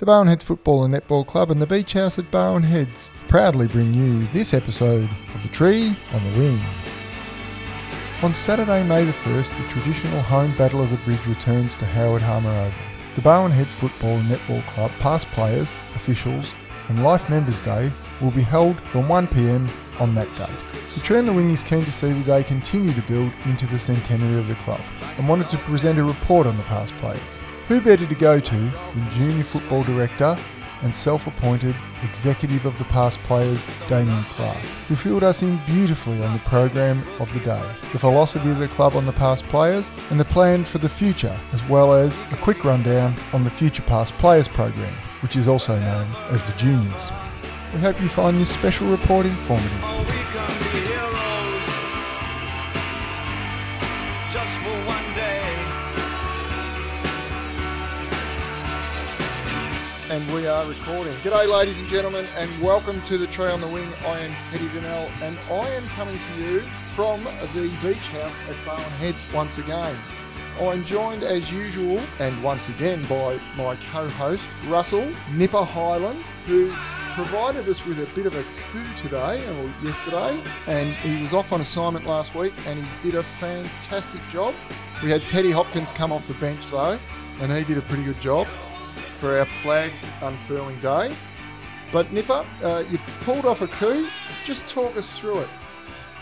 The Barwon Heads Football and Netball Club and the Beach House at Barwon Heads proudly bring you this episode of The Tree on the Wing. On Saturday, May the 1st, the traditional home Battle of the Bridge returns to Howard Harmer Oval. The Barwon Heads Football and Netball Club, past players, officials, and Life Members Day will be held from 1pm on that date. The Tree on the Wing is keen to see the day continue to build into the centenary of the club and wanted to present a report on the past players. Who better to go to than Junior Football Director and self-appointed executive of the past players, Damien Clark, who filled us in beautifully on the program of the day, the philosophy of the club on the past players, and the plan for the future, as well as a quick rundown on the future past players program, which is also known as the juniors. We hope you find this special report informative. We are recording. G'day, ladies and gentlemen, and welcome to the Tree on the Wing. I am Teddy Donnell, and I am coming to you from the beach house at Barwon Heads once again. I'm joined as usual, and once again, by my co-host Russell Nipper Highland, who provided us with a bit of a coup today or yesterday, and he was off on assignment last week, and he did a fantastic job. We had Teddy Hopkins come off the bench though, and he did a pretty good job for our flag unfurling day. But Nipper, uh, you pulled off a coup. Just talk us through it.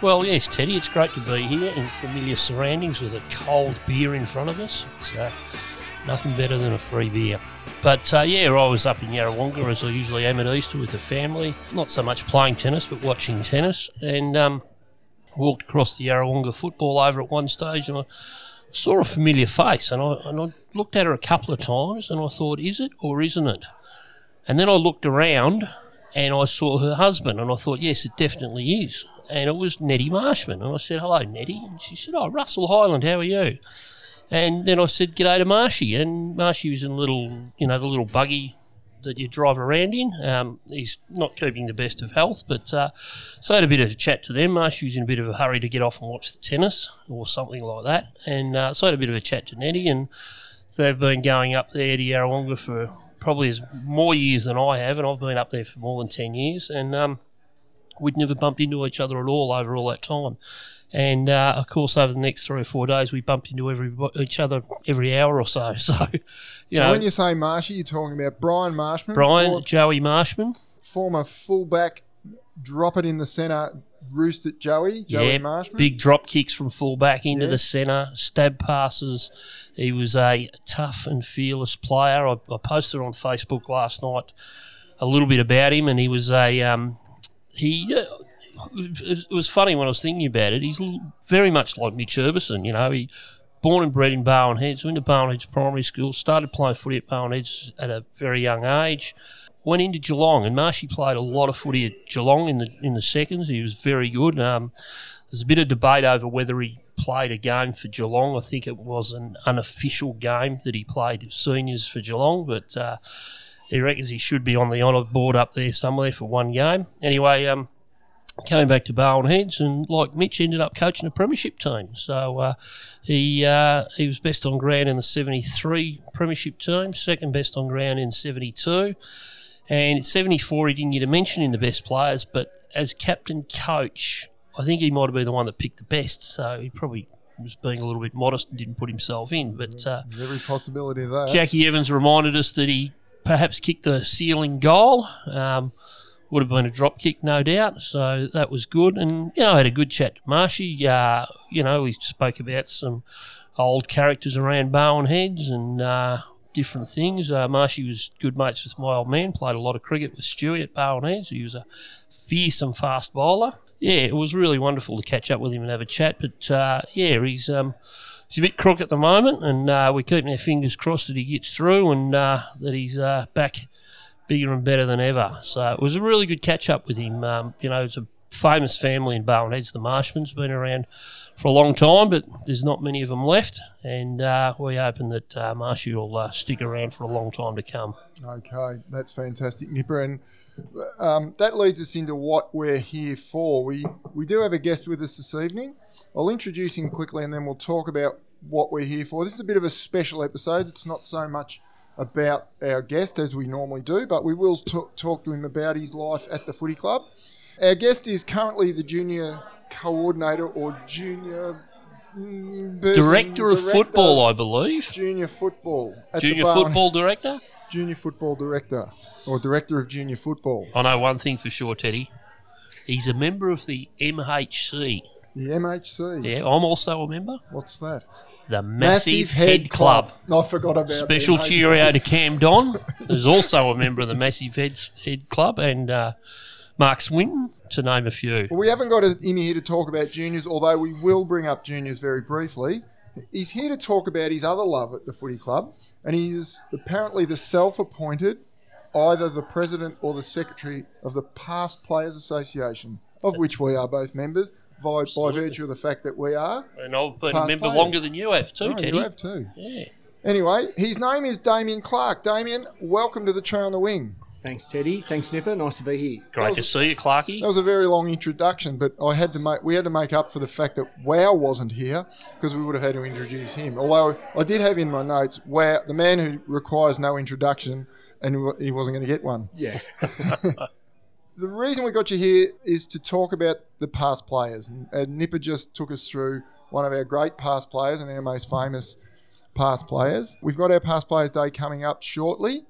Well, yes, Teddy, it's great to be here in familiar surroundings with a cold beer in front of us. It's uh, nothing better than a free beer. But uh, yeah, I was up in Yarrawonga as I usually am at Easter with the family. Not so much playing tennis, but watching tennis. And um, walked across the Yarrawonga football over at one stage and I saw a familiar face and I, and I looked at her a couple of times and I thought, is it or isn't it? And then I looked around and I saw her husband and I thought, yes, it definitely is. And it was Nettie Marshman. And I said, hello, Nettie. And she said, oh, Russell Highland, how are you? And then I said, g'day to Marshy. And Marshy was in a little, you know, the little buggy that you drive around in. Um, he's not keeping the best of health, but uh, so I had a bit of a chat to them. Marshy was in a bit of a hurry to get off and watch the tennis or something like that. And uh, so I had a bit of a chat to Nettie and they've been going up there to Yarrawonga for probably as more years than I have, and I've been up there for more than ten years, and um, we'd never bumped into each other at all over all that time. And uh, of course, over the next three or four days, we bumped into every each other every hour or so. So, you know, when you say Marshy, you're talking about Brian Marshman, Brian, for- Joey Marshman, former fullback, drop it in the centre, roost at Joey, Joey yeah, Marshman. big drop kicks from fullback into Yeah. the centre, stab passes. He was a tough and fearless player. I, I posted on Facebook last night a little bit about him, and he was a um, he. Uh, it was- funny when I was thinking about it. He's very much like Mitch Herbison, you know. He born and bred in Barwon Heads, went to Barwon Heads Primary School, started playing footy at Barwon Heads at a very young age. Went into Geelong, and Marshy played a lot of footy at Geelong in the in the seconds. He was very good. Um, there's a bit of debate over whether he played a game for Geelong. I think it was an unofficial game that he played seniors for Geelong, but uh, he reckons he should be on the honour board up there somewhere for one game. Anyway, um, came back to Barwon Heads and, like Mitch, ended up coaching a premiership team. So uh, he uh, he was best on ground in the 73 premiership team, second best on ground in 72. And at 74, he didn't get a mention in the best players, but as captain coach, I think he might have been the one that picked the best. So he probably was being a little bit modest and didn't put himself in. But uh, every possibility of that. Jackie Evans reminded us that he perhaps kicked the ceiling goal. Um, would have been a drop kick, no doubt. So that was good. And, you know, I had a good chat to Marshy. Uh, you know, we spoke about some old characters around Barwon Heads and uh, different things. Uh, Marshy was good mates with my old man, played a lot of cricket with Stewie at Barwon Heads. He was a fearsome fast bowler. Yeah, it was really wonderful to catch up with him and have a chat. But, uh, yeah, he's. Um, He's a bit crook at the moment, and uh, we're keeping our fingers crossed that he gets through and uh, that he's uh, back bigger and better than ever. So it was a really good catch up with him. Um, you know, it's a famous family in Barwon Heads, the Marshmans, have been around for a long time, but there's not many of them left, and uh, we're hoping that uh, Marshy will uh, stick around for a long time to come. Okay, that's fantastic, Nipper. And um, that leads us into what we're here for. We we do have a guest with us this evening. I'll introduce him quickly, and then we'll talk about what we're here for. This is a bit of a special episode. It's not so much about our guest as we normally do, but we will t- talk to him about his life at the footy club. Our guest is currently the junior coordinator or junior mm, person- Director of director football, I believe. Junior football. Junior football director. Junior football director or director of junior football. I know one thing for sure, Teddy. He's a member of the MHC. The MHC. Yeah, I'm also a member. What's that? The Massive, Head, Club. I forgot about the Special MHC. cheerio to Cam Don, who's also a member of the Massive Heads Head Club, and uh, Mark Swinton, to name a few. Well, we haven't got him here to talk about juniors, although we will bring up juniors very briefly. He's here to talk about his other love at the footy club, and he is apparently the self appointed either the president or the secretary of the Past Players Association, of which we are both members, by, by virtue of the fact that we are. And I've been a member players. longer than you have too, Oh, Teddy. you have too. Yeah. Anyway, his name is Damien Clark. Damien, welcome to the Tree on the Wing. Thanks, Teddy. Thanks, Nipper. Nice to be here. Great was- to see you, Clarky. That was a very long introduction, but I had to make we had to make up for the fact that Wow wasn't here because we would have had to introduce him. Although I did have in my notes Wow, the man who requires no introduction, and he wasn't going to get one. Yeah. The reason we got you here is to talk about the past players, and, and Nipper just took us through one of our great past players and our most famous past players. We've got our past players day coming up shortly,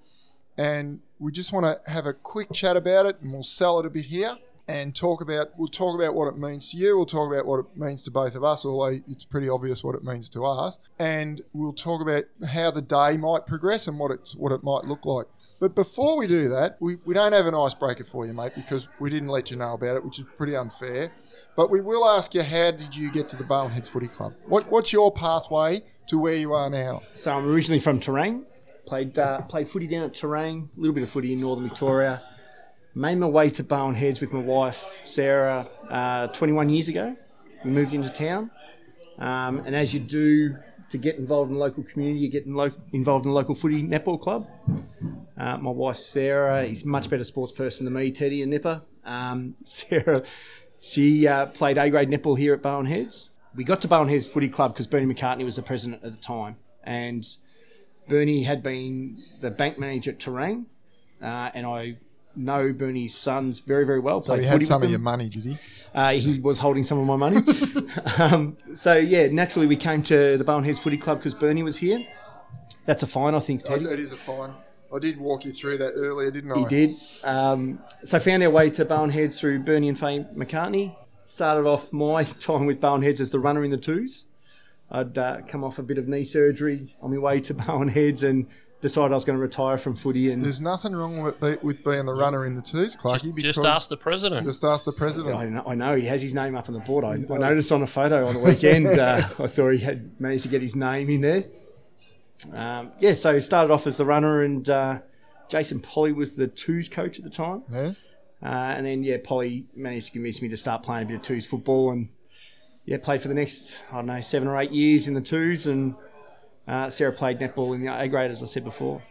and we just want to have a quick chat about it, and we'll sell it a bit here and talk about. We'll talk about what it means to you. We'll talk about what it means to both of us, although it's pretty obvious what it means to us, and we'll talk about how the day might progress and what it what it might look like. But before we do that, we, we don't have an icebreaker for you, mate, because we didn't let you know about it, which is pretty unfair. But we will ask you, how did you get to the Barwon Heads Footy Club? What, what's your pathway to where you are now? So I'm originally from Terang. Played uh, played footy down at Terang. A little bit of footy in Northern Victoria. Made my way to Barwon Heads with my wife Sarah uh, 21 years ago. We moved into town, um, and as you do to get involved in the local community, you get in lo- involved in a local footy netball club. Uh, my wife Sarah is much better sports person than me, Teddy and Nipper. Um, Sarah, she uh, played A grade netball here at Barwon Heads. We got to Barwon Heads Footy Club because Bernie McCartney was the president at the time, and Bernie had been the bank manager at Terang, uh, and I know Bernie's sons very, very well. So he had some of your money, did he? Uh, he was holding some of my money. um, so yeah, naturally we came to the Barwon Heads Footy Club because Bernie was here. That's a fine, I think, Oh, Teddy. That is a fine. I did walk you through that earlier, didn't I? He did. Um, so found our way to Barwon Heads through Bernie and Faye McCartney. Started off my time with Barwon Heads as the runner in the twos. I'd uh, come off a bit of knee surgery on my way to Barwon Heads and decided I was going to retire from footy. And There's nothing wrong with, be, with being the runner in the twos, Clarky. because Just ask the president. Just ask the president. I know, I know he has his name up on the board. I, I noticed on a photo on the weekend. uh, I saw he had managed to get his name in there. Um, yeah, so he started off as the runner, and uh, Jason Polly was the twos coach at the time. Yes. Uh, and then yeah, Polly managed to convince me to start playing a bit of twos football, and yeah, played for the next I don't know seven or eight years in the twos, and uh, Sarah played netball in the A grade as I said before.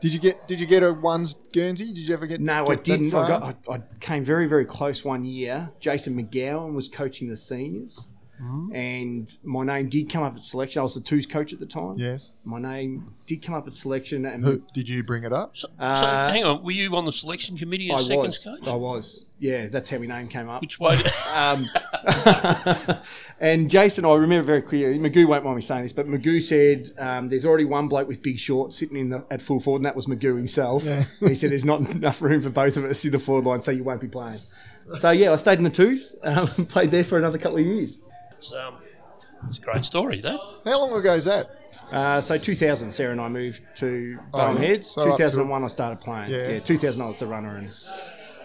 Did you get Did you get a ones Guernsey? Did you ever get? No, I didn't. I, got, I, I came very, very close one year. Jason McGowan was coaching the seniors, and my name did come up at selection. I was the twos coach at the time. Yes. My name did come up at selection, and Who, did you bring it up? So, so Uh, hang on, were you on the selection committee I seconds was. coach? I was. Yeah, that's how my name came up. Which way? Um, and Jason, I remember very clearly. Magoo won't mind me saying this, but Magoo said um, there's already one bloke with big shorts sitting in the at full forward, and that was Magoo himself. he said there's not enough room for both of us in the forward line, so you won't be playing. So yeah, I stayed in the twos, um, played there for another couple of years. It's, um, it's a great story, that. How long ago is that? Uh, so 2000, Sarah and I moved to Oh, yeah. Boneheads. So up to- 2001, I started playing. Yeah. Yeah, 2000, I was the runner, and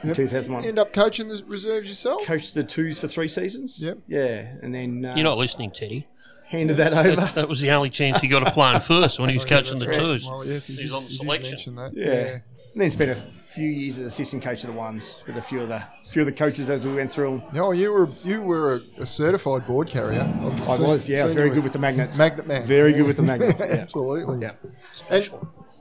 in 2001, End up coaching the reserves yourself? coached the twos for three seasons. Yep. Yeah, and then uh, You're not listening, Teddy. handed that over. That was the only chance he got to play in first when he was coaching the right. twos. Well, yes, he He's did- on the selection. mention that. Yeah. And then spent a few years as assistant coach of the ones with a few of the few of the coaches as we went through. 'em. No, you were you were a, a certified board carrier. I've I seen- was, yeah, I was very good with the magnets. magnet man. Very Yeah. good with the magnets. Yeah. Absolutely. Yeah. And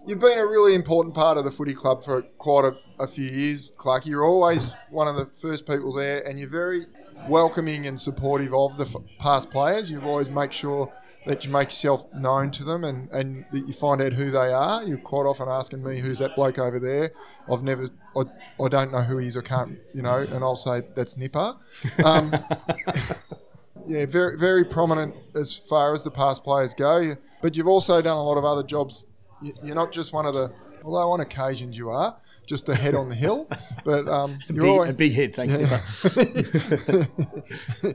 you've been a really important part of the footy club for quite a, a few years, Clark. You're always one of the first people there, and you're very welcoming and supportive of the f- past players. You always make sure that you make yourself known to them and, and that you find out who they are. You're quite often asking me, who's that bloke over there? I've never, I, I don't know who he is, I can't, you know, and I'll say, that's Nipper. Um, yeah, very, very prominent as far as the past players go. But you've also done a lot of other jobs. You- You're not just one of the, although on occasions you are, just a head on the hill, but um, you're big, always, a big head, thanks, Nipper.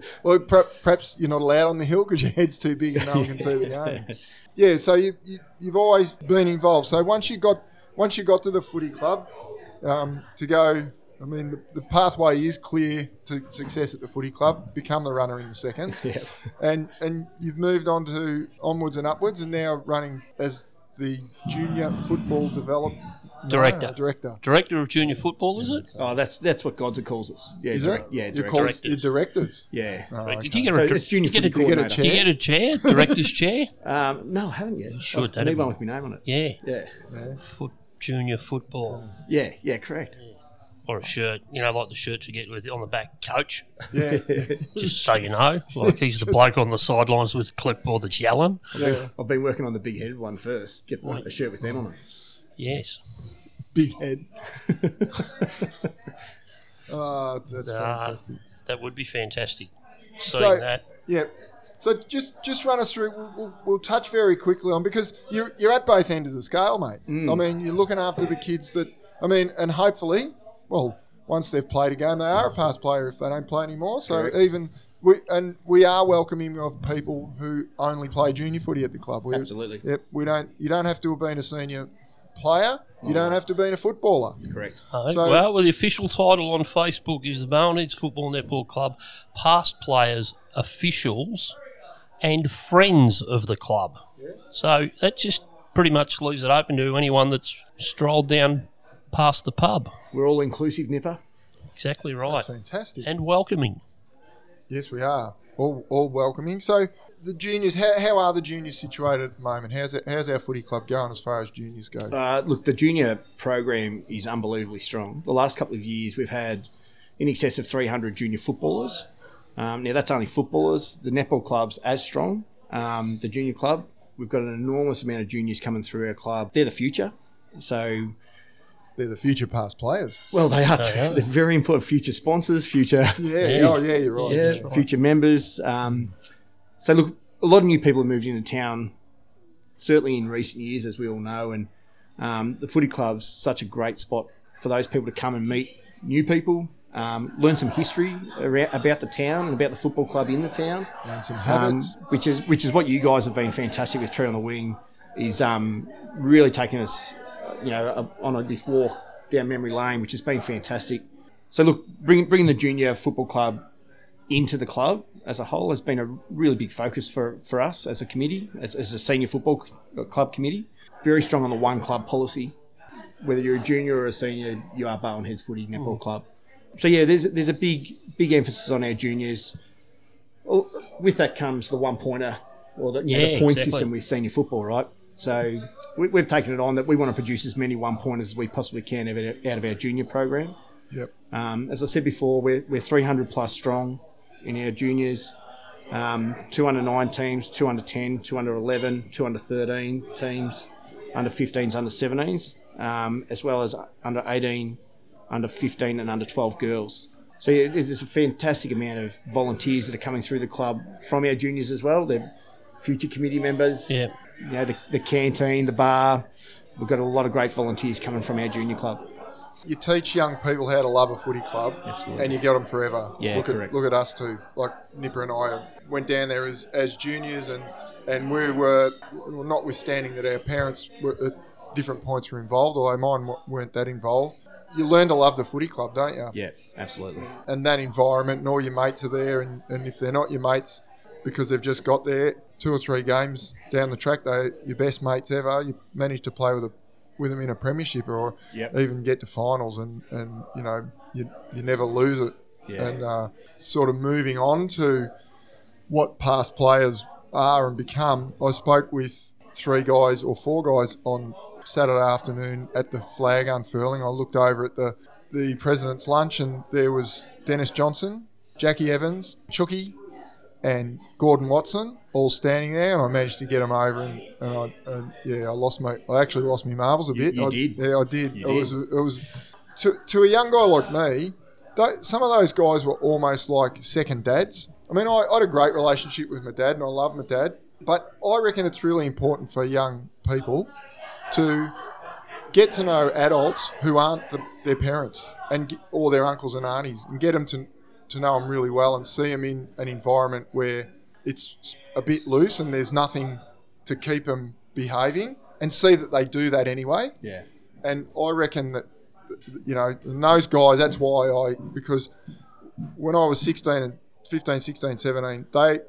well, per- perhaps you're not allowed on the hill because your head's too big and no one can see the game. Yeah, so you, you you've always been involved. So once you got once you got to the footy club um, to go, I mean, the, the pathway is clear to success at the footy club. Become the runner in the seconds, Yeah. and and you've moved on to onwards and upwards, and now running as the junior football develop no, Director. director. Director of junior football, is it? Oh, that's that's what Godza calls us. Yeah, Is direct- it? Yeah, you direct- call directors. your directors. yeah. Oh, Did okay. you get a, dir- it's junior you get a, get a coordinator. do you get a chair? Director's chair? Um, no, I haven't yet. Sure, I that'd need one with my name on it. Yeah. Yeah, Foot junior football. yeah, yeah. Correct. Or a shirt, you know, like the shirts you get with on the back, coach. Yeah, yeah. Just so you know, like he's the bloke on the sidelines with a clipboard that's yelling. yeah. I've been working on the big headed one first. Get one, a shirt with them on it. Yes. big head. oh, that's fantastic. that would be fantastic. Seeing So- that. Yeah. So just just run us through. We'll, we'll, we'll touch very quickly on because you're you're at both ends of the scale, mate. Mm. I mean, you're looking after the kids that. I mean, and hopefully, well, once they've played a game, they are a past player if they don't play anymore. So Correct. even we and we are welcoming of people who only play junior footy at the club. We, Absolutely. Yep. We don't. You don't have to have been a senior player. You don't have to be a footballer. Correct. Oh, So- well, well, the official title on Facebook is the Boneheads Football Netball Club past players, officials, and friends of the club. So that just pretty much leaves it open to anyone that's strolled down past the pub. We're all inclusive, Nipper. Exactly right. That's fantastic. And welcoming. Yes, we are. All, all welcoming. So the juniors, how, how are the juniors situated at the moment? How's it, how's our footy club going as far as juniors go? Uh, look, the junior program is unbelievably strong. The last couple of years, we've had in excess of 300 junior footballers. Um, now, that's only footballers. The netball club's as strong. Um, the junior club, we've got an enormous amount of juniors coming through our club. They're the future. So, They're the future past players. well, they are. They are. They're very important future sponsors, future Yeah. Yeah. Oh, yeah. You're right. yeah, future members. Um, so look, a lot of new people have moved into town, certainly in recent years, as we all know, and um, the footy club's such a great spot for those people to come and meet new people, um, learn some history ara- about the town and about the football club in the town, And some um, habits. which is which is what you guys have been fantastic with Tree on the Wing, is um, really taking us, you know, on a, this walk down memory lane, which has been fantastic. So look, bringing bringing the junior football club into the club as a whole has been a really big focus for, for us as a committee, as, as a senior football uh, club committee. Very strong on the one club policy. Whether you're a junior or a senior, you are Barwon Heads Footy Netball mm. Club. So yeah, there's there's a big big emphasis on our juniors. Oh, With that comes the one pointer or the, Yeah, the point exactly. system with senior football, right? So we, we've taken it on that we want to produce as many one pointers as we possibly can out of our- out of our junior program. Yep. Um, as I said before, we're, we're 300 plus strong in our juniors. Um, two under nine teams, two under 10, two under 11, two under 13 teams, under 15s, under 17s, um, as well as under 18, under 15, and under 12 girls. So yeah, there's a fantastic amount of volunteers that are coming through the club from our juniors as well. They're future committee members. Yeah. You know, the, the canteen, the bar. We've got a lot of great volunteers coming from our junior club. You teach young people how to love a footy club, Absolutely. and you get them forever. Yeah, look correct. At, look at us too. Like Nipper and I went down there as, as juniors, and and we were, well, notwithstanding that our parents were at different points were involved, although mine weren't that involved. You learn to love the footy club, don't you? Yeah, absolutely. and that environment, and all your mates are there, and, and if they're not your mates because they've just got there two or three games down the track, they your best mates ever. You manage to play with a with them in a premiership or Yep. even get to finals, and, and you know you you never lose it. Yeah. And uh, sort of moving on to what past players are and become. I spoke with three guys or four guys on Saturday afternoon at the flag unfurling. I looked over at the, the president's lunch and there was Dennis Johnson, Jackie Evans, Chucky, and Gordon Watson all standing there, and I managed to get them over, and, and I and yeah, I lost my I actually lost my marbles a bit. you I, did. yeah, I did. You it was it was to, to a young guy like me. tho- Some of those guys were almost like second dads. I mean, I, I had a great relationship with my dad, and I love my dad. But I reckon it's really important for young people to get to know adults who aren't the, their parents and or their uncles and aunties and get them to, to know them really well and see them in an environment where it's a bit loose and there's nothing to keep them behaving and see that they do that anyway. Yeah. And I reckon that, you know, those guys, that's why I, because when I was 16 and 15, 16, 17, they,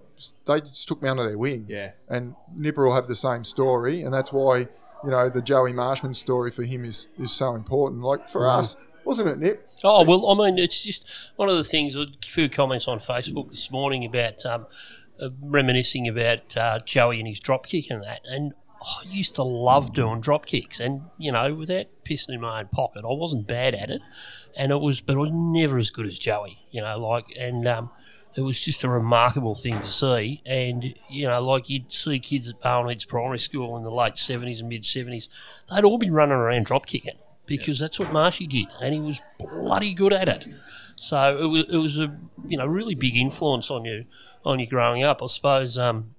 they just took me under their wing Yeah. and Nipper will have the same story, and that's why you know the Joey Marshman story for him is is so important. Like for mm. us, wasn't it, Nip? Oh well, I mean, it's just one of the things. A few comments on Facebook this morning about um, uh, reminiscing about uh, Joey and his drop kick and that. And I used to love doing drop kicks, and you know, without pissing in my own pocket, I wasn't bad at it, and it was, but I was never as good as Joey. You know, like and. Um, it was just a remarkable thing to see, and you know, like you'd see kids at Barwon Primary School in the late seventies and mid seventies, they'd all be running around drop kicking because that's what Marshy did, and he was bloody good at it. So it was, it was a you know really big influence on you on you growing up. I suppose um,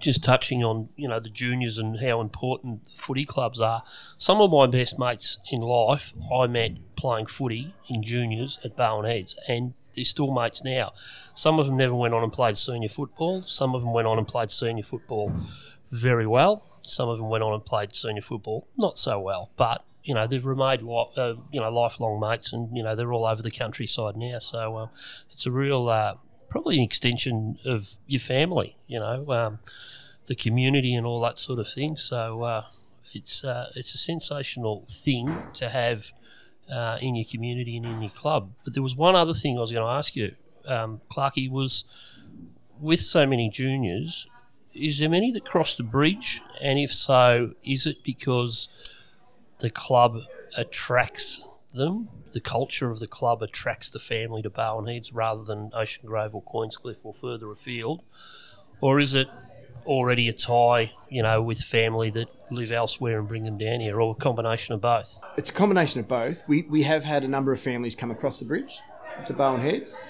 just touching on you know the juniors and how important footy clubs are. Some of my best mates in life I met playing footy in juniors at Barwon Heads, and they're still mates now. Some of them never went on and played senior football. Some of them went on and played senior football very well. Some of them went on and played senior football not so well, but you know they've remained uh, you know lifelong mates, and you know they're all over the countryside now. So um, it's a real uh, probably an extension of your family, you know, um, the community and all that sort of thing. So uh, it's uh, it's a sensational thing to have uh, in your community and in your club. But there was one other thing I was going to ask you, um, Clarky, was with so many juniors, is there many that cross the bridge? And if so, is it because the club attracts them? The culture of the club attracts the family to Barwon Heads rather than Ocean Grove or Queenscliff or further afield? Or is it already a tie, you know, with family that live elsewhere and bring them down here, or a combination of both? It's a combination of both. We, we have had a number of families come across the bridge to Barwon Heads,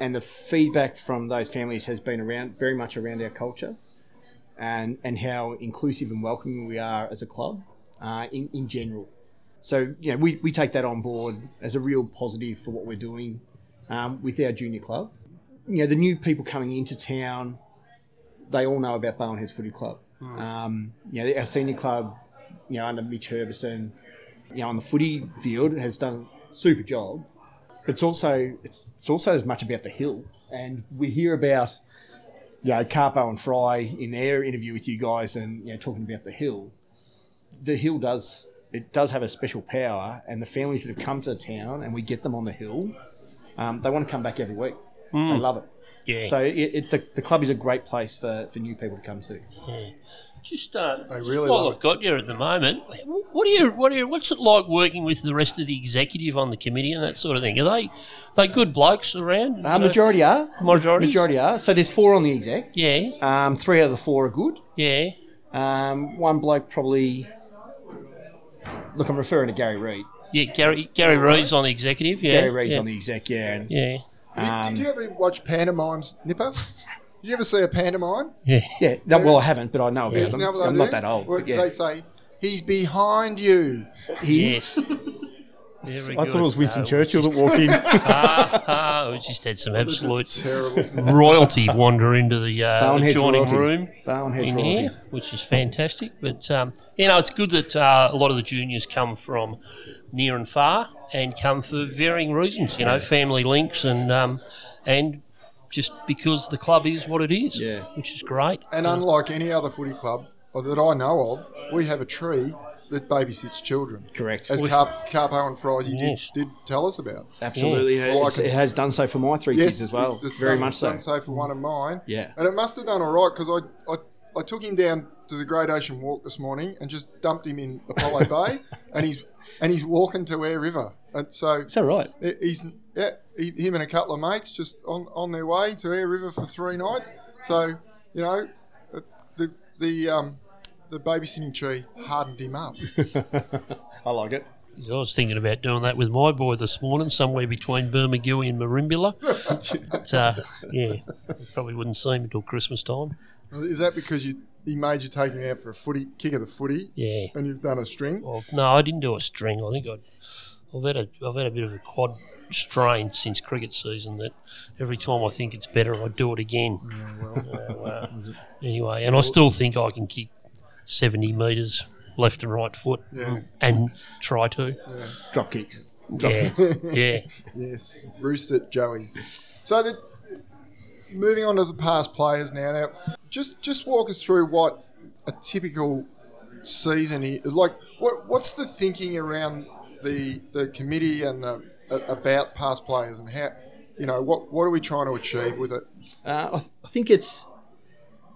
and the feedback from those families has been around very much around our culture and, and how inclusive and welcoming we are as a club uh, in, in general. So, you know, we, we take that on board as a real positive for what we're doing um, with our junior club. You know, the new people coming into town, they all know about Barwon Heads Footy Club. Um, you know, our senior club, you know, under Mitch Herbison, you know, on the footy field has done a super job. But it's also it's, it's also as much about the hill. And we hear about you know, Carpo and Fry in their interview with you guys and you know, talking about the hill. The hill does it does have a special power and the families that have come to the town and we get them on the hill, um, they want to come back every week. They love it. Yeah. So it, it, the, the club is a great place for, for new people to come to. Just, uh, just really while love I've got you at the moment, what do you, what do you, what's it like working with the rest of the executive on the committee and that sort of thing? Are they, they good blokes around? Uh, majority are. Majority? Majority are. So there's four on the exec. Yeah, Um, three out of the four are good. yeah. Um, one bloke probably. Look, I'm referring to Gary Reid. Yeah, Gary Gary Reed's on the executive. Yeah, Gary Reid's yeah. on the exec, yeah. And, Yeah, Did, Um, did you ever watch pantomimes, Nipper? Did you ever see a pantomime? yeah. yeah. No, well, I haven't, but I know about Yeah. them. You know I'm they not that old. Well, yeah. They say he's behind you. He Yes. Is. Very I good. thought it was Winston No, Churchill that walked in. Ah, ah, we just had some absolute royalty wander into the uh, adjoining royalty. room. Barwon Head in royalty. here, which is fantastic. But um, you know, it's good that uh, a lot of the juniors come from near and far and come for varying reasons. You know, family links and um, and just because the club is what it is. Yeah. which is great. And unlike any other footy club that I know of, we have a tree that babysits children. Correct. As Carp, Carpo and Frizy Yes. did, did tell us about. Absolutely. Yeah. It's- Like it. it has done so for my three kids as well. it's Very done- much so. done so for one of mine. Yeah. And it must have done all right because I, I, I took him down to the Great Ocean Walk this morning and just dumped him in Apollo Bay, and he's and he's walking to Aire River. And so Is that right? he's yeah, he, him and a couple of mates just on, on their way to Aire River for three nights. So, you know, uh, the the um, the babysitting tree hardened him up. I like it. I was thinking about doing that with my boy this morning, somewhere between Bermagui and Merimbula. but, uh, yeah, probably wouldn't see him until Christmas time. Is that because you he made you take him out for a footy kick of the footy, Yeah. and you've done a string? Well, no, I didn't do a string. I think I'd, I've had a I've had a bit of a quad strain since cricket season. That every time I think it's better, I do it again. So, uh, anyway, and I still think I can kick seventy metres left and right foot, Yeah. and try to. Drop kicks. Yeah, yeah. Yes, roost it, Joey. So the, moving on to the past players now. Now, just just walk us through what a typical season is like. What what's the thinking around the the committee and the, about past players and how you know what what are we trying to achieve with it? Uh, I, th- I think it's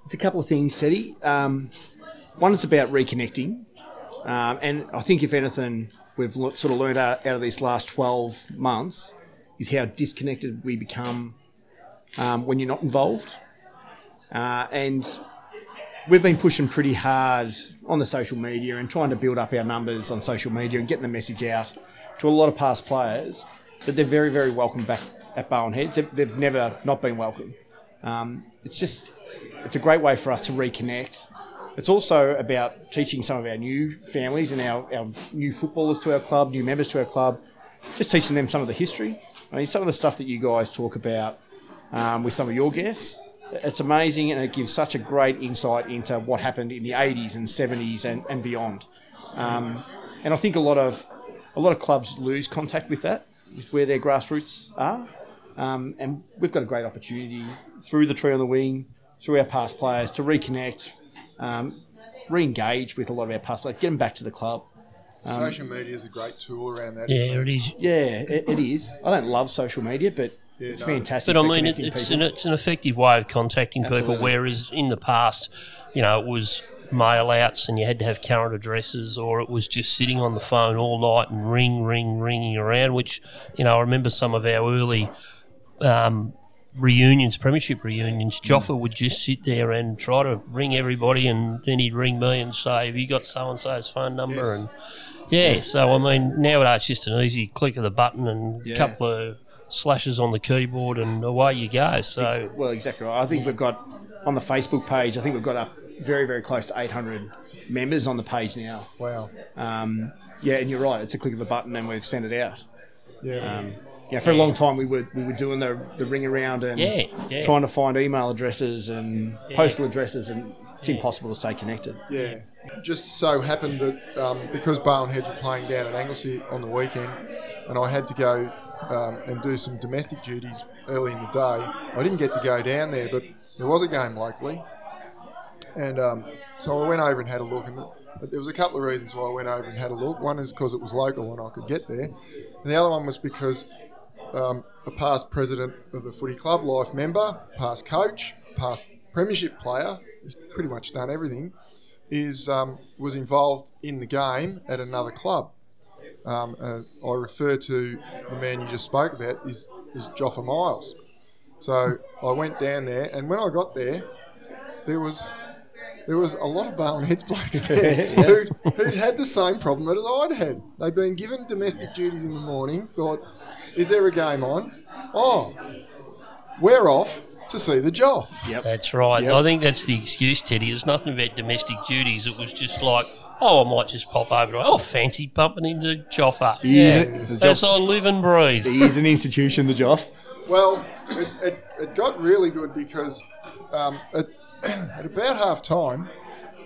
it's a couple of things, Seti. Um, one, it's about reconnecting, um, and I think if anything, we've lo- sort of learned out, out of these last twelve months is how disconnected we become um, when you're not involved, uh, and we've been pushing pretty hard on the social media and trying to build up our numbers on social media and getting the message out to a lot of past players that they're very, very welcome back at Barwon Heads. They've, they've never not been welcome. Um, it's just, it's a great way for us to reconnect. It's also about teaching some of our new families and our, our new footballers to our club, new members to our club, just teaching them some of the history. I mean, some of the stuff that you guys talk about um, with some of your guests. It's amazing and it gives such a great insight into what happened in the 80s and 70s and, and beyond. Um, and I think a lot of a lot of clubs lose contact with that, with where their grassroots are. Um, and we've got a great opportunity through the tree on the wing, through our past players to reconnect, um, re-engage with a lot of our past players, get them back to the club. Social media is a great tool around that. Yeah, it is. Yeah, it, it is. I don't love social media, but it's no. fantastic. But I mean, it, it's people. an, it's an effective way of contacting people. Whereas in the past, you know, it was mail outs and you had to have current addresses, or it was just sitting on the phone all night and ring, ring, ringing around. Which, you know, I remember some of our early um, reunions, premiership reunions. Joffa would just sit there and try to ring everybody, and then he'd ring me and say, "Have you got so and so's phone number?" Yes. And yeah, so I mean, nowadays it's just an easy click of the button and a Yeah. couple of slashes on the keyboard, and away you go. So Ex- well, exactly right. I think we've got on the Facebook page. I think we've got up very, very close to 800 members on the page now. Wow. Um, yeah, and you're right. It's a click of a button, and we've sent it out. Yeah. Um, yeah, for a long time we were we were doing the the ring around and Yeah, yeah. trying to find email addresses and postal addresses, and it's impossible to stay connected. Yeah. Just so happened that um, because Barwon Heads were playing down at Anglesea on the weekend, and I had to go um, and do some domestic duties early in the day, I didn't get to go down there, but there was a game locally. And um, so I went over and had a look, and but there was a couple of reasons why I went over and had a look. One is because it was local and I could get there, and the other one was because um, a past president of the footy club, life member, past coach, past premiership player, he's pretty much done everything, is um, was involved in the game at another club. Um, uh, I refer to the man you just spoke about is is Joffa Miles. So I went down there, and when I got there, there was there was a lot of Barwon Heads blokes there who'd, who'd had the same problem that I'd had. They'd been given domestic duties in the morning, thought, is there a game on? Oh, we're off to see the Joff. Yep. That's right. Yep. I think that's the excuse, Teddy. It's nothing about domestic duties. It was just like, oh, I might just pop over. to Oh, fancy bumping into Joffa. He is Yeah, it. That's Joff- I live and breathe. He is an institution, the Joff. Well, it, it, it got really good because um, at, at about half time,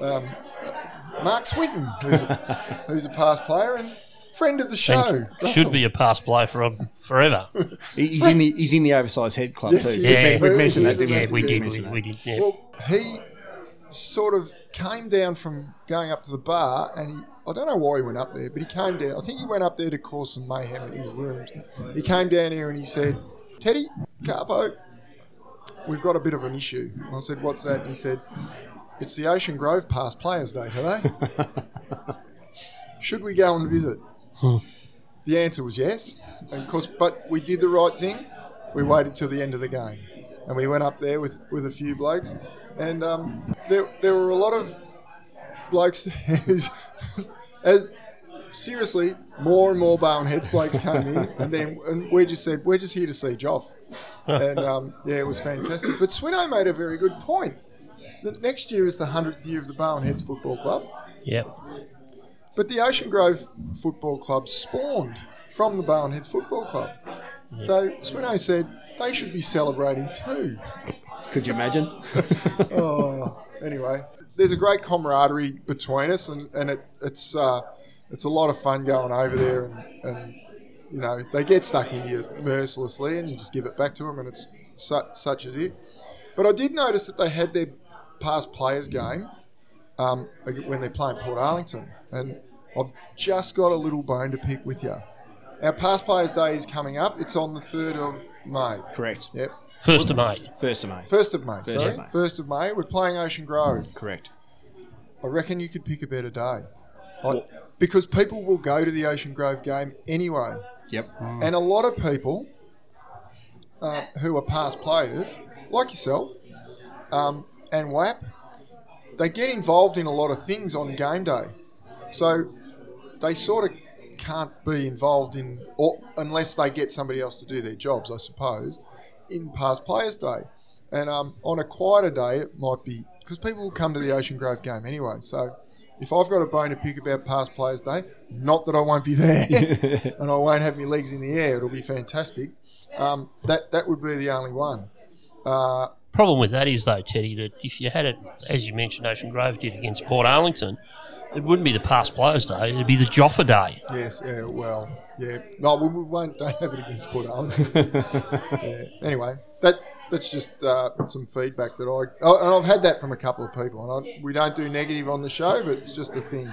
um, Mark Swinton, who's a, who's a past player and friend of the show, And should be a pass play for um, forever. He's in the he's in the oversized head club Yes, too. he We've We've mentioned that, didn't Yeah, we did. We, we did. Yeah. Well, he sort of came down from going up to the bar, and he, I don't know why he went up there, but he came down. I think he went up there to cause some mayhem in the rooms. He came down here and he said, Teddy, Carpo, we've got a bit of an issue. And I said, What's that? And he said, It's the Ocean Grove Past Players Day today. Should we go and visit? The answer was yes. And of course, but we did the right thing. We waited till the end of the game, and we went up there with, with a few blokes, and um, there there were a lot of blokes. as, seriously, more and more Boneheads blokes came in, and then and we just said we're just here to see Joff, and um, yeah, it was fantastic. But Swinno made a very good point. That next year is the hundredth year of the Boneheads Football Club. Yep. But the Ocean Grove Football Club spawned from the Boneheads Football Club. So Swinno said they should be celebrating too. Could you imagine? Oh, anyway, there's a great camaraderie between us, and, and it, it's uh, it's a lot of fun going over there, and, and you know they get stuck into you mercilessly, and you just give it back to them, and it's su- such as it. But I did notice that they had their past players game um, when they're playing Portarlington, and I've just got a little bone to pick with you. Our past players day is coming up. It's on the third of May. Correct. Yep, First of May. First of May. first of May. First sorry, of May. first of May. We're playing Ocean Grove. Correct. I reckon you could pick a better day. I, because people will go to the Ocean Grove game anyway. Yep. And a lot of people uh, who are past players, like yourself um, and WAP, they get involved in a lot of things on game day. So they sort of can't be involved in, or unless they get somebody else to do their jobs, I suppose, in past players' day. And um, on a quieter day, it might be because people will come to the Ocean Grove game anyway. So if I've got a bone to pick about past players' day, not that I won't be there and I won't have my legs in the air, it'll be fantastic. Um, that that would be the only one. Uh, Problem with that is though, Teddy, that if you had it, as you mentioned, Ocean Grove did against Portarlington, it wouldn't be the past players' day; it'd be the Joffa day. yes, yeah, well, yeah. No, we, we won't. Don't have it against Portarlington. yeah. Anyway, that that's just uh, some feedback that I oh, and I've had that from a couple of people. And I, we don't do negative on the show, but it's just a thing.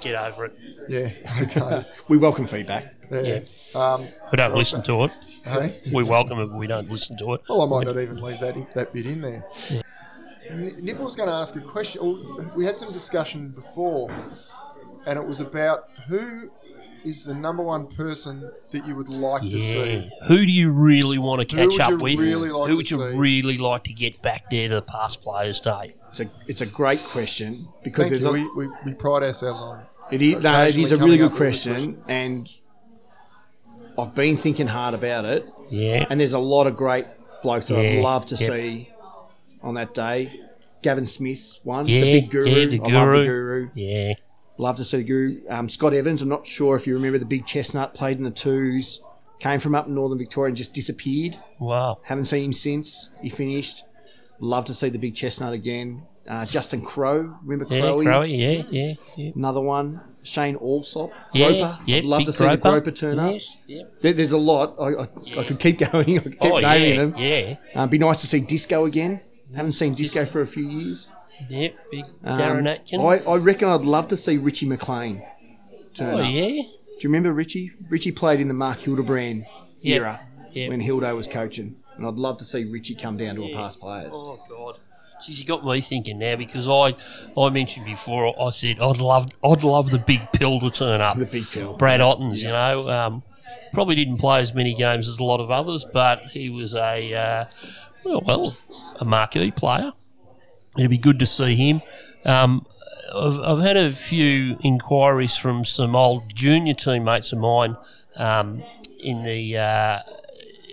Get over it. Yeah. Okay. We welcome feedback. Yeah. Um, We don't listen to it. hey. We welcome it, but we don't listen to it. Well, I might not even leave that in, that bit in there. N- Nipper's going to ask a question. oh, We had some discussion before, and it was about who is the number one person that you would like to Yeah. see. Who do you really want to catch up with? really like Who would you see? really like to get back there to the past players' day? It's a it's a great question because Thank there's you. a, We, we, we pride ourselves on. It is, no, it is a really good up with a question, and I've been thinking hard about it. Yeah. And there's a lot of great blokes that I'd love to yep. see on that day. Gavin Smith's one, Yeah, the big guru. yeah, the I love the guru. guru. Yeah. Love to see the guru. Um, Scott Evans. I'm not sure if you remember the big chestnut played in the twos. Came from up in northern Victoria and just disappeared. Wow. Haven't seen him since he finished. Love to see the big chestnut again. Uh, Justin Crow. Remember Yeah, Crowy? Crowy. Yeah, yeah, yeah. Another one. Shane Allsop. Yeah, Groper. yeah, love to see the Groper. Groper turn up. Yes, yeah. There, there's a lot. I, I, I could keep going. I could keep Oh, naming yeah, them. yeah. Uh, be nice to see Disco again. Haven't seen Disco for a few years. Yep, big Um, Darren Atkin. I, I reckon I'd love to see Richie McLean turn oh, up. yeah. Do you remember Richie? Richie played in the Mark Hildebrand Yep. era Yep. when Hildo was coaching. And I'd love to see Richie come down to a past players. Oh God. Geez, you got me thinking now because I, I mentioned before. I said I'd love, I'd love the big pill to turn up. The big Phil. Brad Ottens, you know, um, probably didn't play as many games as a lot of others, but he was a, uh, well, well, a marquee player. It'd be good to see him. Um, I've, I've had a few inquiries from some old junior teammates of mine um, in the uh,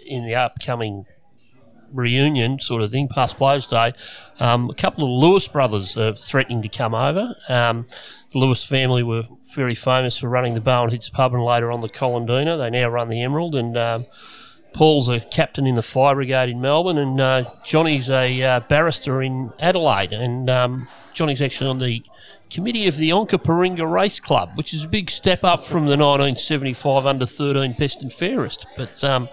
in the upcoming reunion sort of thing, past Players Day. Um, a couple of Lewis brothers are threatening to come over. Um, the Lewis family were very famous for running the Barwon Heads pub and later on the Collendina. They now run the Emerald and. Paul's a captain in the fire brigade in Melbourne, and uh, Johnny's a uh, barrister in Adelaide. And um, Johnny's actually on the committee of the Onkaparinga Race Club, which is a big step up from the 1975 under 13 best and fairest. But um,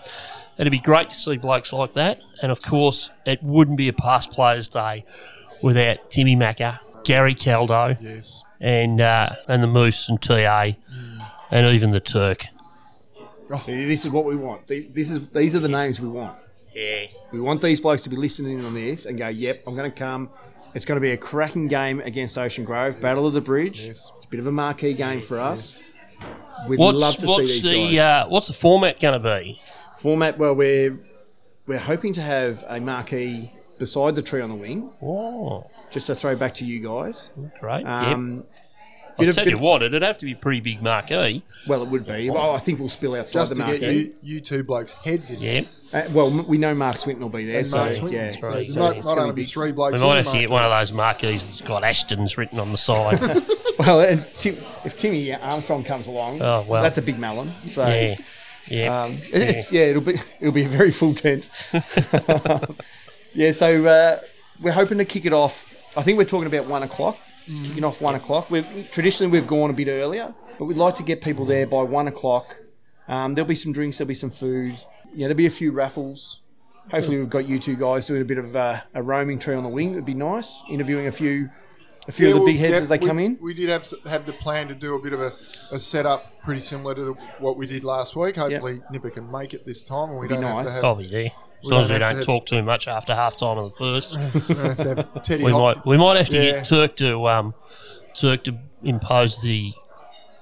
it'd be great to see blokes like that. And of course, it wouldn't be a past players' day without Timmy Macca, Gary Caldo, Yes. and uh, and the Moose and TA, and even the Turk. See, this is what we want. This is these are the names we want. Yeah. We want these blokes to be listening on this and go, "Yep, I'm going to come." It's going to be a cracking game against Ocean Grove, Battle of the Bridge. Yes. It's a bit of a marquee game for us. We'd What's love to what's see these the guys. uh, what's the format going to be? Format, well, we're, we're hoping to have a marquee beside the tree on the wing, Oh, just to throw back to you guys. great. Um, yep. Bit I'll of- tell bit you of- what, it'd have to be a pretty big marquee. Well, it would be. Well, I think we'll spill outside Just the to get you, you two blokes' heads in. Yeah. Uh, well, m- we know Mark Swinton will be there, And so Mark Swinton. yeah. So right. there's So not, it's not gonna only be- three We blokes. might in have the to get one of those marquees that's got Ashton's written on the side. Well, and Tim, if Timmy Armstrong comes along, Oh, well. that's a big melon. So yeah. Yeah. Um, it- it's, yeah, it'll be it'll be a very full tent. yeah, so uh, we're hoping to kick it off. I think we're talking about one o'clock. Kicking off one o'clock. We've traditionally we've gone a bit earlier, but we'd like to get people there by one o'clock. Um, there'll be some drinks. There'll be some food. Yeah, there'll be a few raffles. Hopefully, we've got you two guys doing a bit of uh, a roaming tree on the wing. It'd be nice interviewing a few, a few of the big heads yeah, as they come in. We did have have the plan to do a bit of a, a setup pretty similar to what we did last week. Hopefully, Nipper can make it this time, and we Be don't have nice. to have, I'll be there. As We long as don't we to don't have- talk too much after half time of the first. we don't have to have Teddy we Hop- might we might have to Yeah. get Turk to um Turk to impose the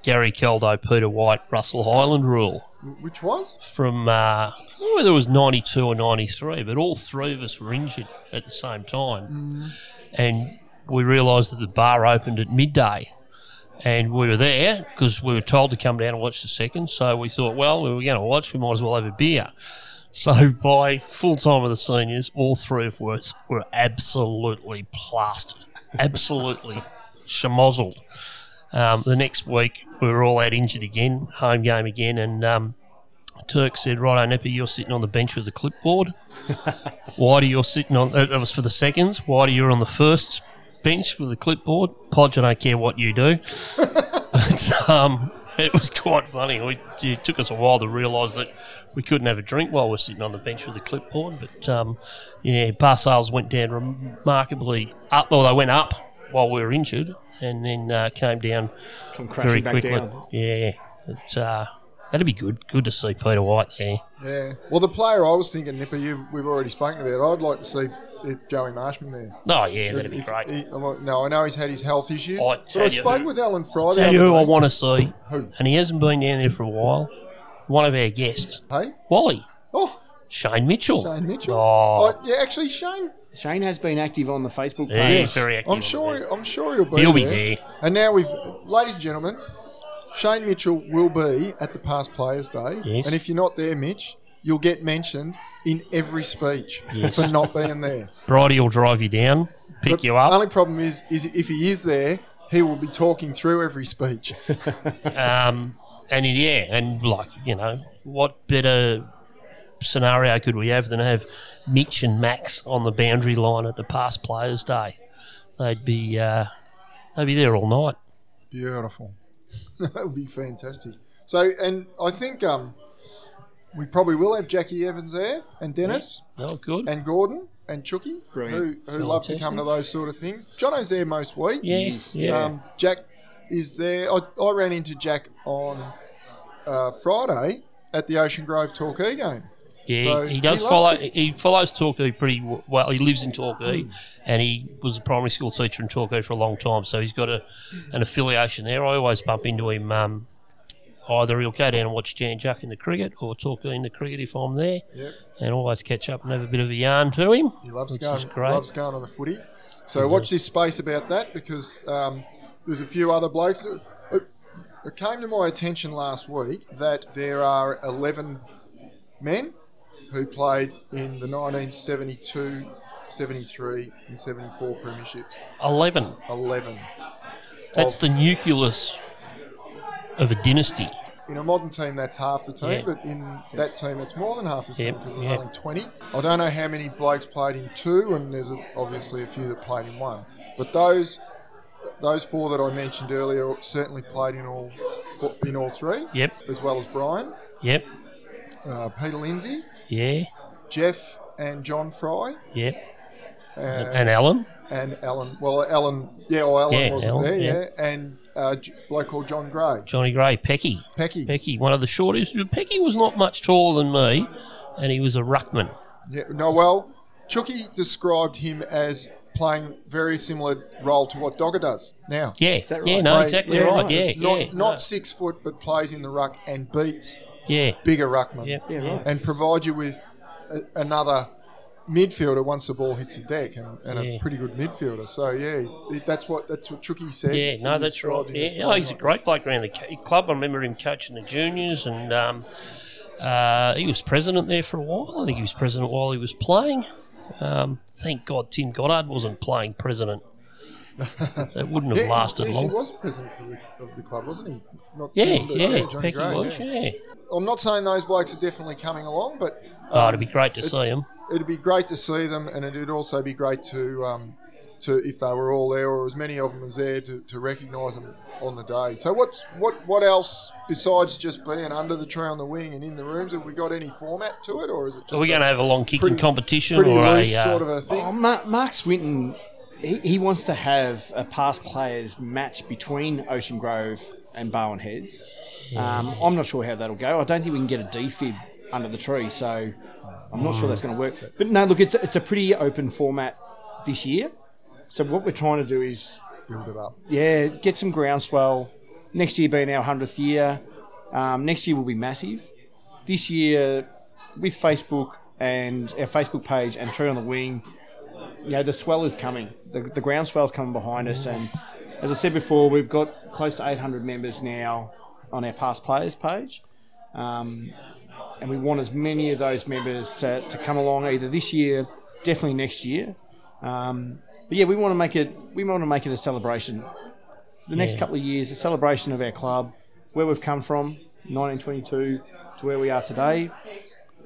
Gary Caldo, Peter White, Russell Highland rule which was from uh, I don't know whether it was ninety two or ninety three, but all three of us were injured at the same time, and we realised that the bar opened at midday. And we were there because we were told to come down and watch the second. So we thought, well, we were going to watch. We might as well have a beer. So by full time of the seniors, all three of us were absolutely plastered, absolutely schmozzled. Um, the next week, we were all out injured again, home game again, and um, Turk said, "Right, Nipper, you're sitting on the bench with the clipboard. Why do you're sitting on. Uh, that was for the seconds. Why do you're on the first bench with the clipboard. Podge, I don't care what you do." but, um, it was quite funny. We, it took us a while to realise that we couldn't have a drink while we're sitting on the bench with the clipboard. But um, yeah, bar sales went down remarkably up. Well, they went up while we were injured, and then uh, came down Come very quickly. down. Yeah, it, uh, that'd be good. Good to see Peter White there. yeah. Well, the player I was thinking, Nipper, you we've already spoken about. I'd like to see if Joey Marshman there. Oh yeah, that'd be If great. he- no, I know he's had his health issues, I but I spoke who- with Alan Fry. the Tell you who I want to see, Who? and he hasn't been down there for a while. One of our guests, Hey, Wally oh, Shane Mitchell. Shane Mitchell. Oh, Oh, yeah, actually, Shane. Shane has been active on the Facebook yeah, page. he's very active. I'm on sure. there. I'm sure he'll be. He'll be there. there. And now we've, ladies and gentlemen, Shane Mitchell will be at the Past Players Day. Yes. And if you're not there, Mitch, you'll get mentioned in every speech Yes. for not being there. Bridie will drive you down, pick But you up. The only problem is, is if he is there, he will be talking through every speech. Um, and yeah, and like you know, what better scenario could we have than have Mitch and Max on the boundary line at the past players' day? They'd be uh, they'd be there all night. Beautiful. that would be fantastic. So, and I think um, we probably will have Jackie Evans there, and Dennis, Oh, good. and Gordon, and Chucky, who, Brilliant. who love to come to those sort of things. Jono's there most weeks. yeah, Jeez. yeah. Um, Jack is there. I, I ran into Jack on uh, Friday at the Ocean Grove Torquay game. Yeah, So he, he does he follow. He follows Torquay pretty well. He lives in Torquay, and he was a primary school teacher in Torquay for a long time. So he's got a an affiliation there. I always bump into him. Um, either he'll go down and watch Jan Juc in the cricket, or Torquay in the cricket if I'm there, Yep. and always catch up and have a bit of a yarn to him. He loves going, loves going on the footy. So watch this space about that because um, there's a few other blokes. It came to my attention last week that there are 11 men who played in the 1972, 73, and 74 premierships. Eleven. 11. That's Of- the nucleus of a dynasty. In a modern team, that's half the team, Yeah. but in that team, it's more than half the team because there's only 20. I don't know how many blokes played in two, and there's a, obviously a few that played in one. But those those four that I mentioned earlier certainly played in all in all three, Yep. as well as Brian, Yep. uh, Peter Lindsay, Yeah. Jeff, and John Fry, Yep. uh, And Alan. and Alan. Well, Alan, yeah, well, Alan Yeah, wasn't Alan, there, yeah. yeah, and uh, bloke called John Gray, Johnny Gray. Pecky. Pecky. Pecky, one of the shortest. Pecky was not much taller than me, and he was a ruckman. Yeah, no, well, Chucky described him as playing very similar role to what Dogger does now. Yeah, is that yeah, right? no, Play- exactly yeah, right. right. Yeah, Not yeah, not no, six foot, but plays in the ruck and beats yeah, bigger ruckman, yeah, Yeah, yeah. right. and provide you with a, another midfielder once the ball hits the deck, and, and Yeah. a pretty good midfielder. So yeah, it- that's what that's what Chucky said. Yeah, no, that's right. described him as Yeah, oh, he's a great bloke around the club. I remember him coaching the juniors, and um, uh, he was president there for a while. I think he was president while he was playing. Um, thank God Tim Goddard wasn't playing president. That wouldn't have Yeah, lasted yes, he long. was president for the, of the club, wasn't he? Not Yeah, Tim, yeah, Johnny Pecky Gray, was, yeah. Yeah. I'm not saying those blokes are definitely coming along, but Oh, um, it'd be great to see them. it'd be great to see them, and it'd also be great to, um, to if they were all there or as many of them as there to, to recognise them on the day. So what's what what else besides just being under the tree on the wing and in the rooms? Have we got any format to it, or is it just Are we a going to have a long kicking pretty- competition pretty or a? Uh, sort of a thing? Oh, Mark, Mark Swinton, he, he wants to have a past players match between Ocean Grove and Barwon Heads. Um, I'm not sure how that'll go. I don't think we can get a defib under the tree, so I'm not sure that's going to work. But no, look, it's a, it's a pretty open format this year. So what we're trying to do is, Build it up. yeah, get some groundswell. Next year being our hundredth year, um, next year will be massive. This year, with Facebook and our Facebook page and Tree on the Wing, you know, the swell is coming. The, the ground swell is coming behind us. And as I said before, we've got close to 800 members now on our past players page. Um, and we want as many of those members to, to come along either this year, definitely next year. Um, but yeah, we want to make it. We want to make it a celebration. The next Yeah. couple of years, a celebration of our club, where we've come from, 1922 to where we are today.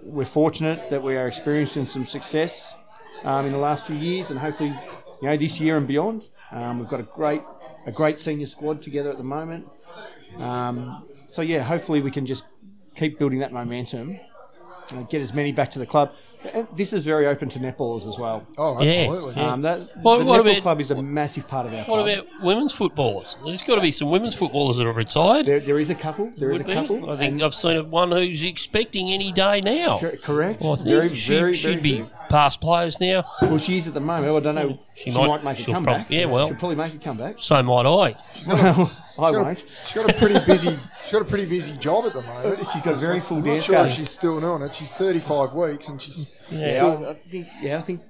We're fortunate that we are experiencing some success um, in the last few years, and hopefully, you know, this year and beyond. Um, we've got a great, a great senior squad together at the moment. Um, so yeah, hopefully we can just keep building that momentum and get as many back to the club. And this is very open to netballers as well. Oh, absolutely. yeah. Um, that What- the what netball about- club is a massive part of our what club. about women's footballers? There's got to be some women's footballers that have retired. there, there is a couple. There is Would a be. couple. I think and- I've seen one who's expecting any day now. cor- correct. Well, I think very, she very, should very be true. Past players now. Well, she is at the moment. I don't know. She She, might- might, make a she'll comeback. prob- yeah, well. she'll probably make a comeback. So might I. Well, I She's got, won't. a, she's got a pretty busy. She's got a pretty busy job at the moment. Uh, she's got a very full I'm not sure if she's still doing it. She's 35 weeks and she's Yeah. still. Yeah, I, I think. Yeah, I think.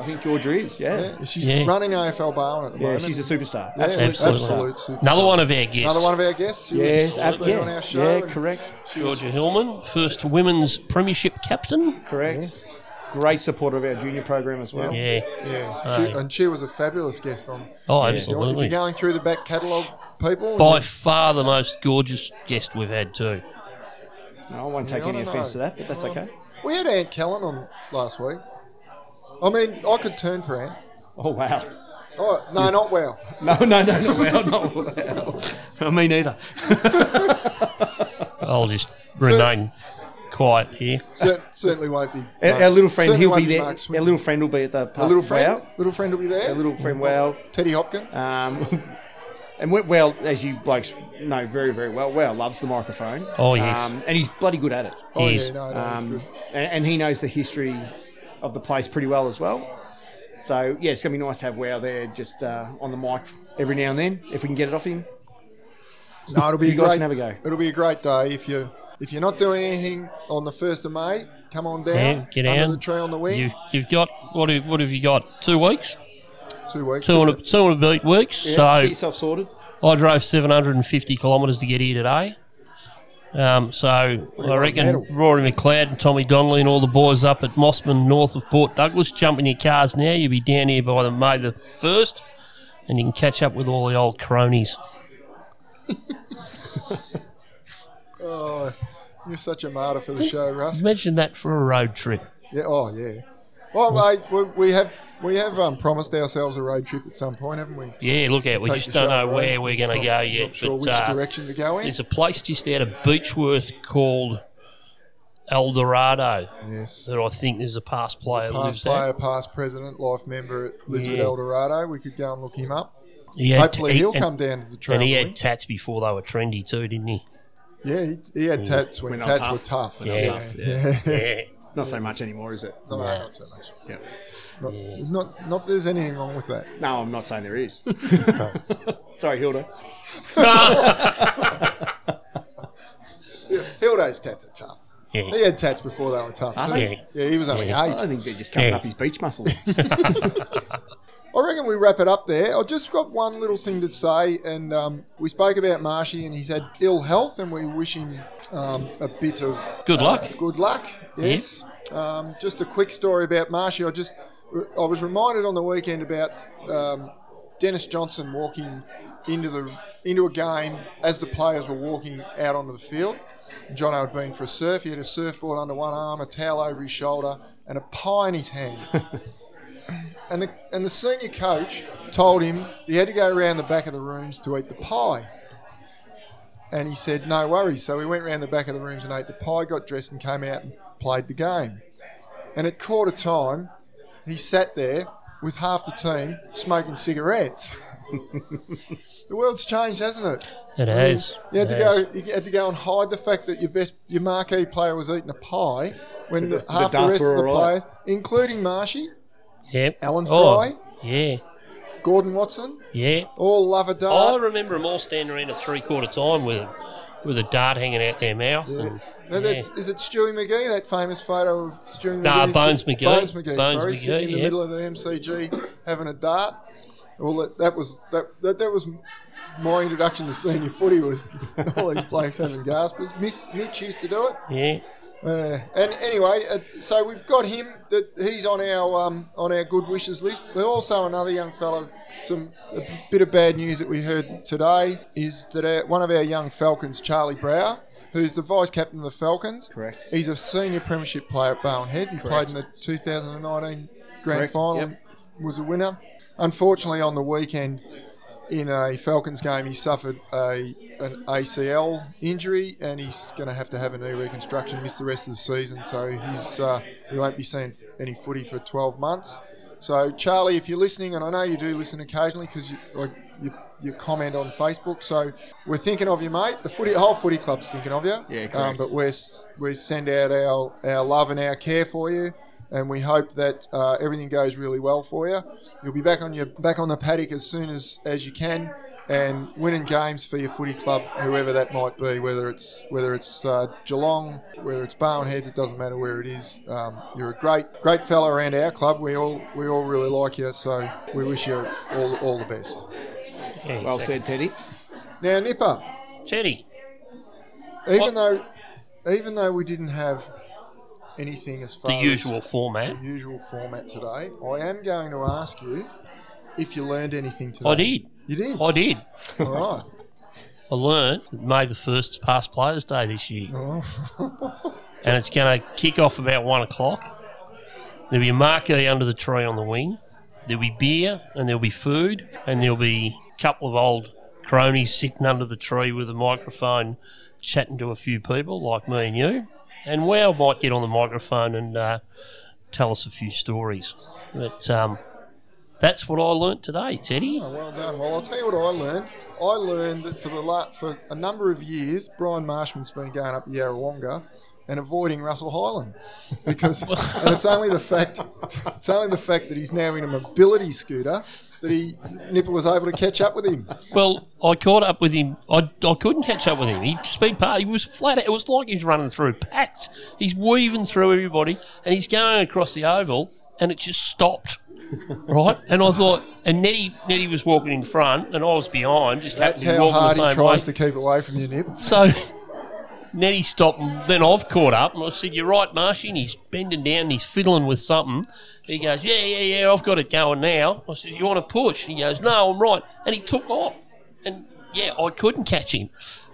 I think Georgia is. Yeah. Yeah, Yeah, she's Yeah. running AFL Barwon at the moment. she's a superstar. Yeah, Absolute Absolutely. absolute superstar. Another one of our guests. Another one of our guests. who Yes, ab- been yeah, on our show. yeah, correct, Georgia Hillman, first women's premiership captain. correct. Great supporter of our junior program as well. Yeah. Yeah, she, and she was a fabulous guest on. Oh, If you're- If absolutely. you're going through the back catalogue, people, By you- far the most gorgeous guest we've had too. No, I won't take I any offence to that, but that's okay. we had Aunt Kellen on last week. I mean, I could turn for Ant. Oh wow. Oh no, not well. No, no, no, no, well, not well. Me neither. I'll just remain quiet here. Cer- certainly won't be. Our, our little friend, certainly he'll won't be there. Mark Our little friend will be at the A past little friend. Wow. Little friend will be there. Our little friend, Wow. Teddy Hopkins. Um, and well, as you blokes know very, very well, Wow loves the microphone. Oh, yes. Um, and he's bloody good at it. oh He is. yeah, no, no, he's Um, good. and, and he knows the history of the place pretty well as well. So yeah, it's gonna be nice to have Wow there just uh, on the mic every now and then if we can get it off him. No, it'll be You a guys great. can have a go. It'll be a great day if you if you're not doing anything on the first of May. Come on down. Yeah, get under down. the tree on the wing. You, you've got what? Have, what have you got? Two weeks, Two weeks. two and a, two and a beat weeks. Yeah, so get yourself sorted. I drove 750 kilometres to get here today. Um, so I reckon. Rory McLeod and Tommy Donnelly and all the boys up at Mossman, north of Port Douglas, jump in your cars now. You'll be down here by the May the first, and you can catch up with all the old cronies. Oh, you're such a martyr for the show, Russ. Imagine that for a road trip. Yeah. Oh, yeah. Well, mate, we, we have we have um, promised ourselves a road trip at some point, haven't we? Yeah, look at. We Take just don't know around. where we're going to Not- go not yet. sure but which uh, direction to go in. there's a place just out of Beechworth called Eldorado Yes. that I think there's a past player Past lives player, there. past president, life member lives at Eldorado. We could go and look him up. He Hopefully, he- he'll and- come down to the trail. And he had tats before they were trendy too, didn't he? Yeah, he, he had tats when When they tats were were tough. When were yeah. tough, yeah. Yeah. Not so much anymore, is it? No, Yeah. not so much. Yeah. Not, not, not there's anything wrong with that. No, I'm not saying there is. Sorry, Hilda. Hilda's tats are tough. Yeah. He had tats before they were tough. Are too. they? Yeah, he was only Yeah. eight. I think they're just coming Yeah. up his beach muscles. I reckon we wrap it up there. I've just got one little thing to say, and um, we spoke about Marshy, and he's had ill health, and we wish him um, a bit of Good uh, luck. good luck. Yes. Um, just a quick story about Marshy. I just I was reminded on the weekend about um, Dennis Johnson walking into the into a game as the players were walking out onto the field. John had been for a surf. He had a surfboard under one arm, a towel over his shoulder, and a pie in his hand. And the, and the senior coach told him he had to go around the back of the rooms to eat the pie. And he said, no worries. So we went around the back of the rooms and ate the pie, got dressed and came out and played the game. And at quarter time, he sat there with half the team smoking cigarettes. the world's changed, hasn't it? It has. You had It to has. go. You had to go and hide the fact that your best, your marquee player was eating a pie when The- the, the half the, rest of the all right. players, including Marshy, Yep. Alan Oh, Fry, Yeah. Gordon Watson, Yeah. all love a dart. I remember them all standing around at three quarter time with with a dart hanging out their mouth. And, Is, yeah. it, is it Stewie McGee? That famous photo of Stewie McGee? Nah, Bones McGee. Bones McGee. Bones sorry, McGee, sitting in the yeah. middle of the MCG having a dart. Well, that, that was that, that that was my introduction to senior footy. Was all these blokes having gaspers. Miss Mitch used to do it. yeah. Uh, and anyway, uh, so we've got him. That he's on our um, on our good wishes list. But also another young fellow. Some a bit of bad news that we heard today is that our, one of our young Falcons, Charlie Brower, who's the vice captain of the Falcons. Correct. He's a senior premiership player at Barwon Head. He played in the 2019 grand Correct, final. yep. and Was a winner. Unfortunately, on the weekend, in a Falcons game, he suffered a an ACL injury, and he's going to have to have a knee reconstruction, miss the rest of the season. So he's uh, he won't be seeing any footy for 12 months. So Charlie, if you're listening, and I know you do listen occasionally because you, like you, you comment on Facebook, so we're thinking of you, mate. The footy, whole footy club's thinking of you. Yeah, Um, but we we send out our, our love and our care for you, and we hope that uh, everything goes really well for you. You'll be back on your back on the paddock as soon as, as you can, and winning games for your footy club, whoever that might be, whether it's whether it's uh, Geelong, whether it's Barwon Heads, it doesn't matter where it is. Um, you're a great great fellow around our club. We all we all really like you, so we wish you all all the best. yeah Well said, Teddy. Now, Nipper, Teddy. even though even though we didn't have anything as far The as usual format. the usual format today, I am going to ask you if you learned anything today. I did. You did. I did. All right. I learnt that May the 1st is past Players' Day this year. Oh. and it's going to kick off about one o'clock. There'll be a marquee under the tree on the wing. There'll be beer and there'll be food and there'll be a couple of old cronies sitting under the tree with a microphone chatting to a few people like me and you. And Wow might get on the microphone and uh, tell us a few stories. But um, that's what I learnt today, Teddy. Oh, well done. Well, I'll tell you what I learned. I learned that for the la- for a number of years, Brian Marshman's been going up Yarrawonga and avoiding Russell Highland because, and it's only the fact, it's only the fact that he's now in a mobility scooter that he Nipper was able to catch up with him. Well, I caught up with him. I, I couldn't catch up with him. He speed past. He was flat. It was like he's running through packs. He's weaving through everybody, and he's going across the oval, and it just stopped. right, and I thought, and Nettie, Nettie was walking in front, and I was behind. Just That's happened to be how hard he same way. tries to keep away from you, Nip. So Nettie stopped, and then I've caught up, and I said, "You're right, Marshy." And he's bending down, and he's fiddling with something. He goes, "Yeah, yeah, yeah, I've got it going now." I said, "You want to push?" He goes, "No, I'm right," and he took off. And yeah, I couldn't catch him.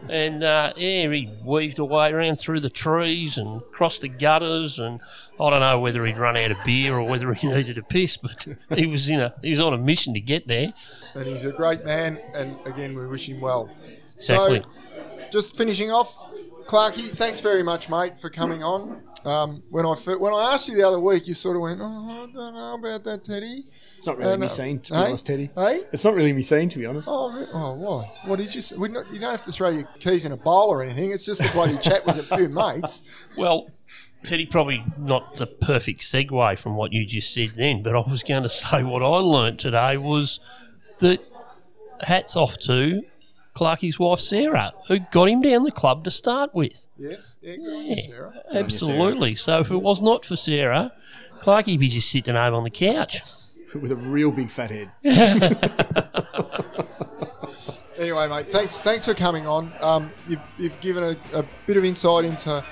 And uh, yeah, he weaved away around through the trees and crossed the gutters, and I don't know whether he'd run out of beer or whether he needed a piss, but he was in a he was on a mission to get there. And he's a great man, and again, we wish him well. Exactly. So, just finishing off, Clarkey, thanks very much, mate, for coming on. Um, when I fir- when I asked you the other week, you sort of went, "Oh, I don't know about that, Teddy." It's not really And, me uh, scene, to be hey? honest, Teddy. Hey? It's not really me scene, to be honest. Oh, re- oh, why? What is your? s- we not, you don't have to throw your keys in a bowl or anything. It's just a bloody chat with a few mates. Well, Teddy, probably not the perfect segue from what you just said then, but I was going to say what I learnt today was that hats off to Clarkie's wife Sarah, who got him down the club to start with. Yes, yeah, Yeah, Sarah. absolutely. So if it was not for Sarah, Clarkie'd be just sitting over on the couch. With a real big fat head. Anyway, mate, thanks thanks for coming on. Um, you've, you've given a, a bit of insight into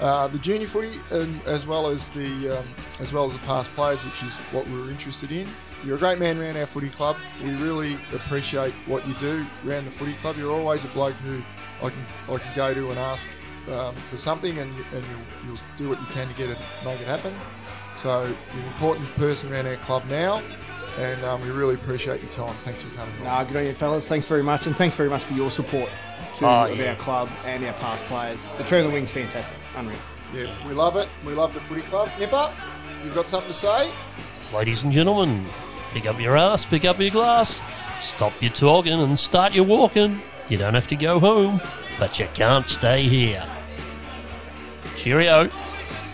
uh, the junior footy and as well as the um, as well as the past players, which is what we were interested in. You're a great man around our footy club. We really appreciate what you do around the footy club. You're always a bloke who I can I can go to and ask um, for something, and, and you'll, you'll do what you can to get it make it happen. So you're an important person around our club now, and um, we really appreciate your time. Thanks for coming on. Nah, good on you, fellas. Thanks very much, and thanks very much for your support to Oh, of yeah. our club and our past players. The Tree on the Wing's fantastic, unreal. Yeah, we love it. We love the footy club. Nipper, you've got something to say? Ladies and gentlemen, pick up your ass, pick up your glass, stop your talking and start your walking. You don't have to go home, but you can't stay here. Cheerio.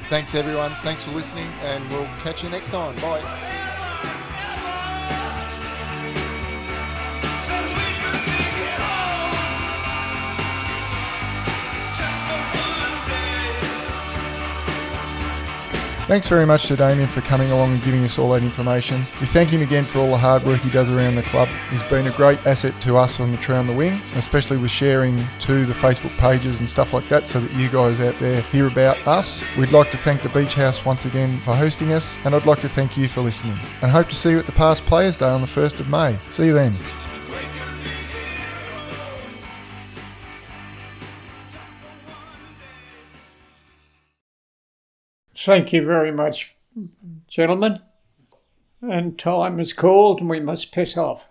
Thanks, everyone. Thanks for listening, and we'll catch you next time. Bye. Thanks very much to Damien for coming along and giving us all that information. We thank him again for all the hard work he does around the club. He's been a great asset to us on the Tree on the Wing, especially with sharing to the Facebook pages and stuff like that so that you guys out there hear about us. We'd like to thank the Beach House once again for hosting us, and I'd like to thank you for listening. And hope to see you at the Past Players Day on the 1st of May. See you then. Thank you very much, gentlemen. And time is called and we must piss off.